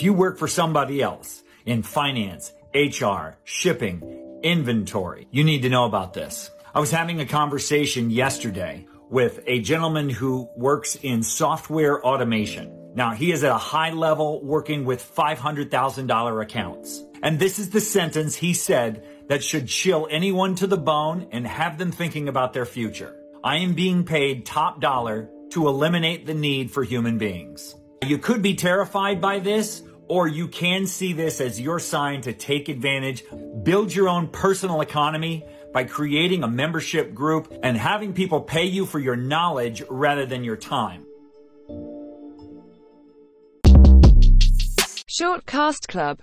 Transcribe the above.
If you work for somebody else in finance, HR, shipping, inventory, you need to know about this. I was having a conversation yesterday with a gentleman who works in software automation. Now, he is at a high level working with $500,000 accounts. And this is the sentence he said that should chill anyone to the bone and have them thinking about their future. I am being paid top dollar to eliminate the need for human beings. You could be terrified by this, or you can see this as your sign to take advantage, build your own personal economy by creating a membership group and having people pay you for your knowledge rather than your time. Shortcast Club